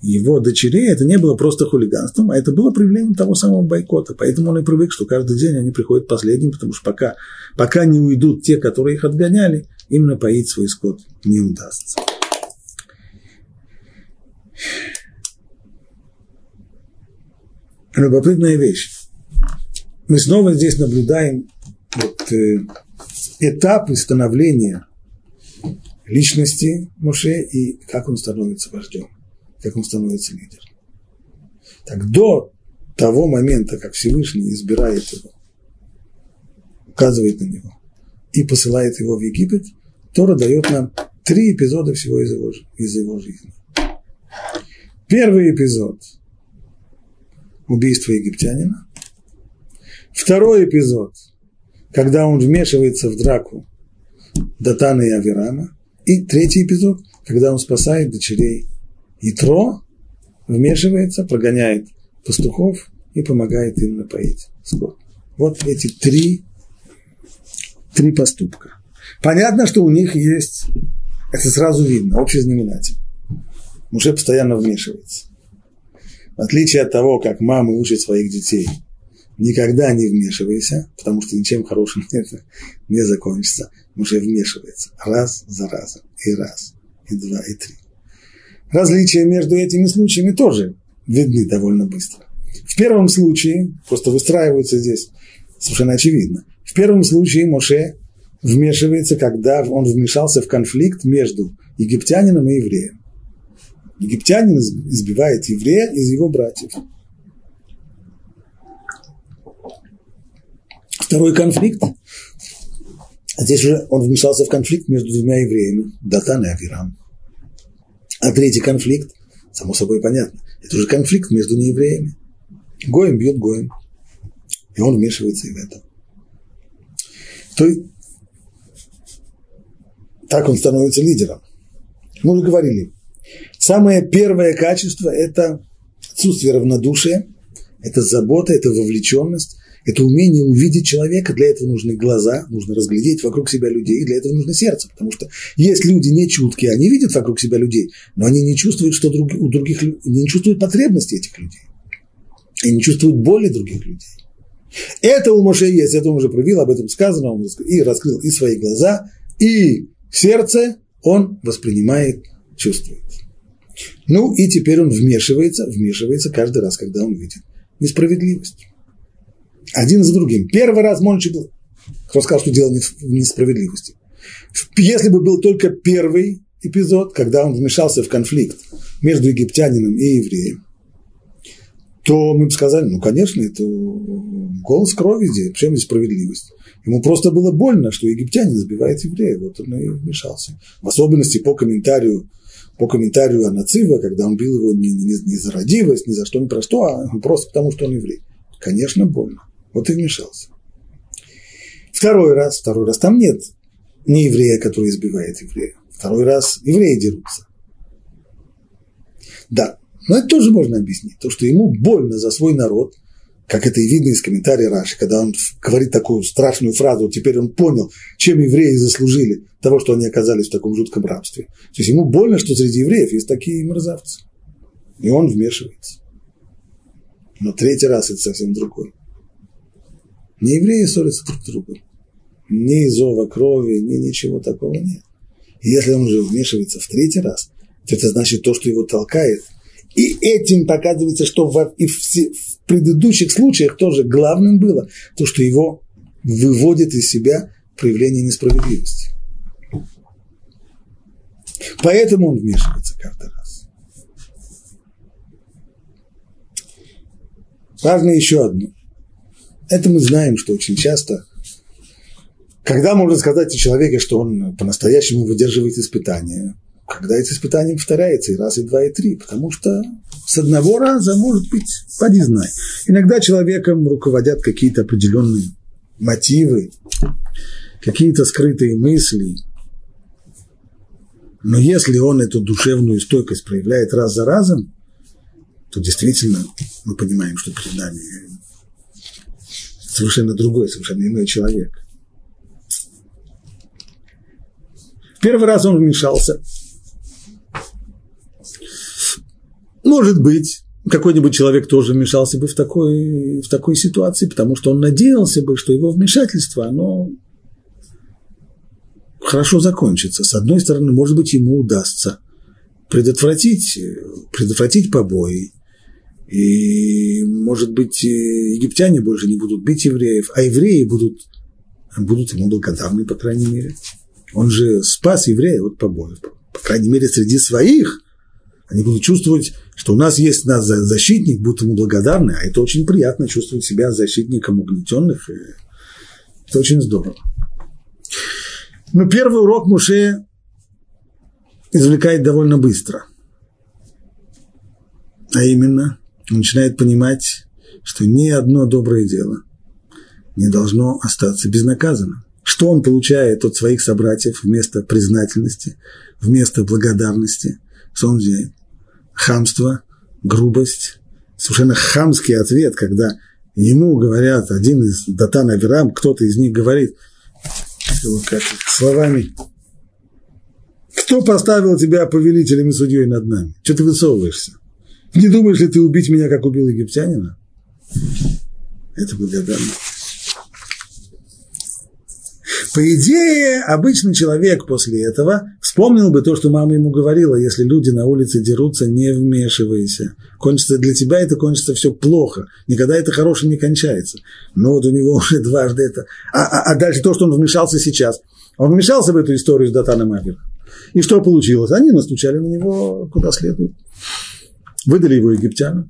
его дочерей, это не было просто хулиганством, а это было проявлением того самого бойкота. Поэтому он и привык, что каждый день они приходят последним, потому что пока, пока не уйдут те, которые их отгоняли, им напоить свой скот не удастся. Любопытная вещь. Мы снова здесь наблюдаем вот, э, этапы становления личности Моше и как он становится вождем, как он становится лидером. Так до того момента, как Всевышний избирает его, указывает на него и посылает его в Египет, Тора дает нам три эпизода всего из его, из его жизни. Первый эпизод – убийство египтянина. Второй эпизод – когда он вмешивается в драку Датана и Авирама. И третий эпизод, когда он спасает дочерей Итро, вмешивается, прогоняет пастухов и помогает им напоить скот. Вот эти три, три поступка. Понятно, что у них есть, это сразу видно, общий знаменатель. Муж постоянно вмешивается. В отличие от того, как мамы учат своих детей – никогда не вмешивайся, потому что ничем хорошим это не закончится. Уже вмешивается раз за разом, и раз, и два, и три. Различия между этими случаями тоже видны довольно быстро. В первом случае просто выстраиваются здесь Совершенно очевидно. В первом случае Моше вмешивается, когда он вмешался в конфликт между египтянином и евреем. Египтянин избивает еврея из его братьев. Второй конфликт. Здесь же он вмешался в конфликт между двумя евреями, Датан и Авирам. А третий конфликт, само собой понятно, это уже конфликт между неевреями. Гоем бьет Гоем. И он вмешивается и в это. То есть, так он становится лидером. Мы уже говорили, самое первое качество – это отсутствие равнодушия, это забота, это вовлеченность, это умение увидеть человека, для этого нужны глаза, нужно разглядеть вокруг себя людей, и для этого нужно сердце, потому что есть люди не чуткие, они видят вокруг себя людей, но они не чувствуют, что друг, у других, не чувствуют потребности этих людей, и не чувствуют боли других людей. Это у Моше есть, это он уже проявил, об этом сказано, он и раскрыл и свои глаза, и сердце он воспринимает, чувствует. Ну и теперь он вмешивается, вмешивается каждый раз, когда он видит несправедливость. Один за другим. Первый раз Мончик кто сказал, что дело в несправедливости. Если бы был только первый эпизод, когда он вмешался в конфликт между египтянином и евреем, то мы бы сказали, ну, конечно, это голос крови здесь, причем здесь справедливость. Ему просто было больно, что египтянин забивает еврея, вот он и вмешался. В особенности по комментарию, по комментарию Анацива, когда он бил его не, не, не за родивость, ни за что, ни про что, а просто потому, что он еврей. Конечно, больно. Вот и вмешался. Второй раз, второй раз, там нет не еврея, который избивает еврея. Второй раз евреи дерутся. Да, но это тоже можно объяснить. То, что ему больно за свой народ, как это и видно из комментария Раши, когда он говорит такую страшную фразу, теперь он понял, чем евреи заслужили того, что они оказались в таком жутком рабстве. То есть ему больно, что среди евреев есть такие мерзавцы. И он вмешивается. Но третий раз это совсем другой. Не евреи ссорятся друг с другом. Ни зова крови, ни ничего такого нет. И если он уже вмешивается в третий раз, то это значит то, что его толкает. И этим показывается, что в, и в, в предыдущих случаях тоже главным было то, что его выводит из себя проявление несправедливости. Поэтому он вмешивается каждый раз. Важно еще одно. Это мы знаем, что очень часто, когда можно сказать о человеке, что он по-настоящему выдерживает испытания, когда это испытание повторяется и раз, и два, и три, потому что с одного раза, может быть, поди знай. Иногда человеком руководят какие-то определенные мотивы, какие-то скрытые мысли. Но если он эту душевную стойкость проявляет раз за разом, то действительно мы понимаем, что перед нами совершенно другой, совершенно иной человек. Первый раз он вмешался. Может быть, какой-нибудь человек тоже вмешался бы в такой, в такой ситуации, потому что он надеялся бы, что его вмешательство, оно хорошо закончится. С одной стороны, может быть, ему удастся предотвратить, предотвратить побои, и, может быть, египтяне больше не будут бить евреев, а евреи будут, будут ему благодарны, по крайней мере. Он же спас евреев от побоев. По крайней мере, среди своих они будут чувствовать, что у нас есть нас защитник, будут ему благодарны, а это очень приятно чувствовать себя защитником угнетенных. Это очень здорово. Но первый урок Муше извлекает довольно быстро. А именно, он начинает понимать, что ни одно доброе дело не должно остаться безнаказанным. Что он получает от своих собратьев вместо признательности, вместо благодарности? Что он делает? Хамство, грубость, совершенно хамский ответ, когда ему говорят, один из Датан Авирам, кто-то из них говорит, как словами, кто поставил тебя повелителем и судьей над нами? Что ты высовываешься? Не думаешь ли ты убить меня, как убил египтянина? Это благодарность. По идее, обычный человек после этого вспомнил бы то, что мама ему говорила, если люди на улице дерутся, не вмешивайся. Кончится для тебя это кончится все плохо. Никогда это хорошее не кончается. Но вот у него уже дважды это. А, а, а дальше то, что он вмешался сейчас. Он вмешался в эту историю с Датаном Авера. И что получилось? Они настучали на него куда следует. Выдали его египтянам.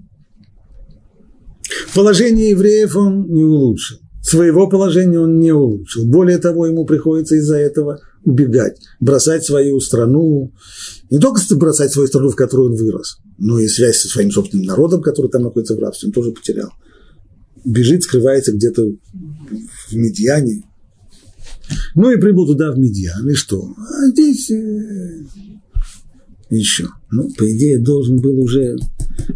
Положение евреев он не улучшил. Своего положения он не улучшил. Более того, ему приходится из-за этого убегать, бросать свою страну, не только бросать свою страну, в которой он вырос, но и связь со своим собственным народом, который там находится в рабстве, он тоже потерял. Бежит, скрывается где-то в Медьяне. Ну и прибыл туда в Медьян, и что? А здесь э, еще. Ну, по идее, должен был уже,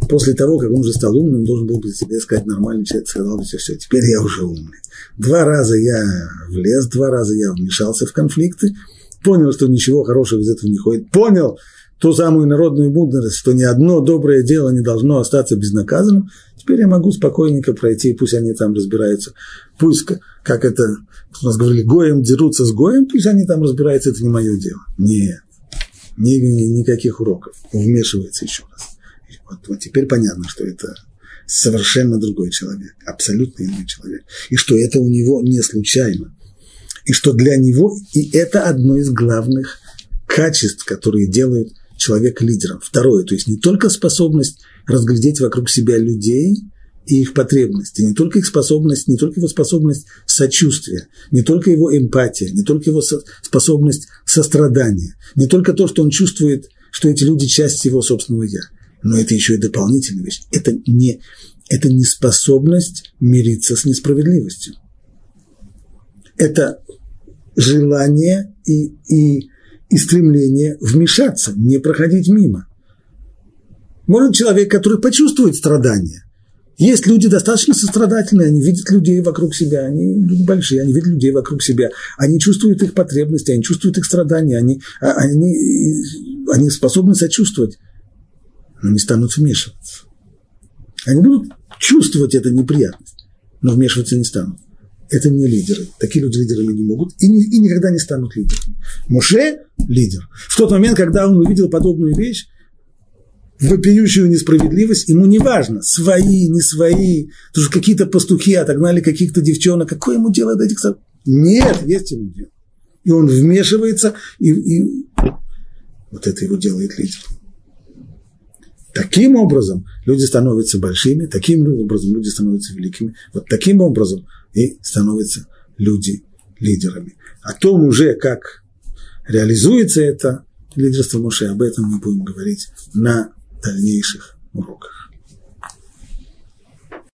после того, как он уже стал умным, должен был бы себе сказать нормальный человек, сказал бы, все, все, теперь я уже умный. Два раза я влез, два раза я вмешался в конфликты, понял, что ничего хорошего из этого не ходит, понял ту самую народную мудрость, что ни одно доброе дело не должно остаться безнаказанным, теперь я могу спокойненько пройти, пусть они там разбираются, пусть, как это, у нас говорили, гоем дерутся с гоем, пусть они там разбираются, это не мое дело. Нет ни, ни, никаких уроков, вмешивается еще раз. Вот, вот теперь понятно, что это совершенно другой человек, абсолютно иной человек, и что это у него не случайно, и что для него, и это одно из главных качеств, которые делают человека лидером. Второе, то есть не только способность разглядеть вокруг себя людей – и их потребности, не только их способность, не только его способность сочувствия, не только его эмпатия, не только его способность сострадания, не только то, что он чувствует, что эти люди часть его собственного «я», но это еще и дополнительная вещь. Это не, это не способность мириться с несправедливостью. Это желание и, и, и стремление вмешаться, не проходить мимо. Может человек, который почувствует страдания, есть люди достаточно сострадательные, они видят людей вокруг себя, они большие, они видят людей вокруг себя, они чувствуют их потребности, они чувствуют их страдания, они, а, они, они способны сочувствовать, но не станут вмешиваться. Они будут чувствовать эту неприятность, но вмешиваться не станут. Это не лидеры. Такие люди лидерами не могут и, не, и никогда не станут лидерами. Муше – лидер. В тот момент, когда он увидел подобную вещь, вопиющую несправедливость, ему не важно, свои, не свои, потому что какие-то пастухи отогнали каких-то девчонок, какое ему дело до этих Нет, есть ему дело. И он вмешивается, и, и вот это его делает лидер. Таким образом люди становятся большими, таким образом люди становятся великими, вот таким образом и становятся люди лидерами. О том уже, как реализуется это лидерство Моше, об этом мы будем говорить на дальнейших уроках.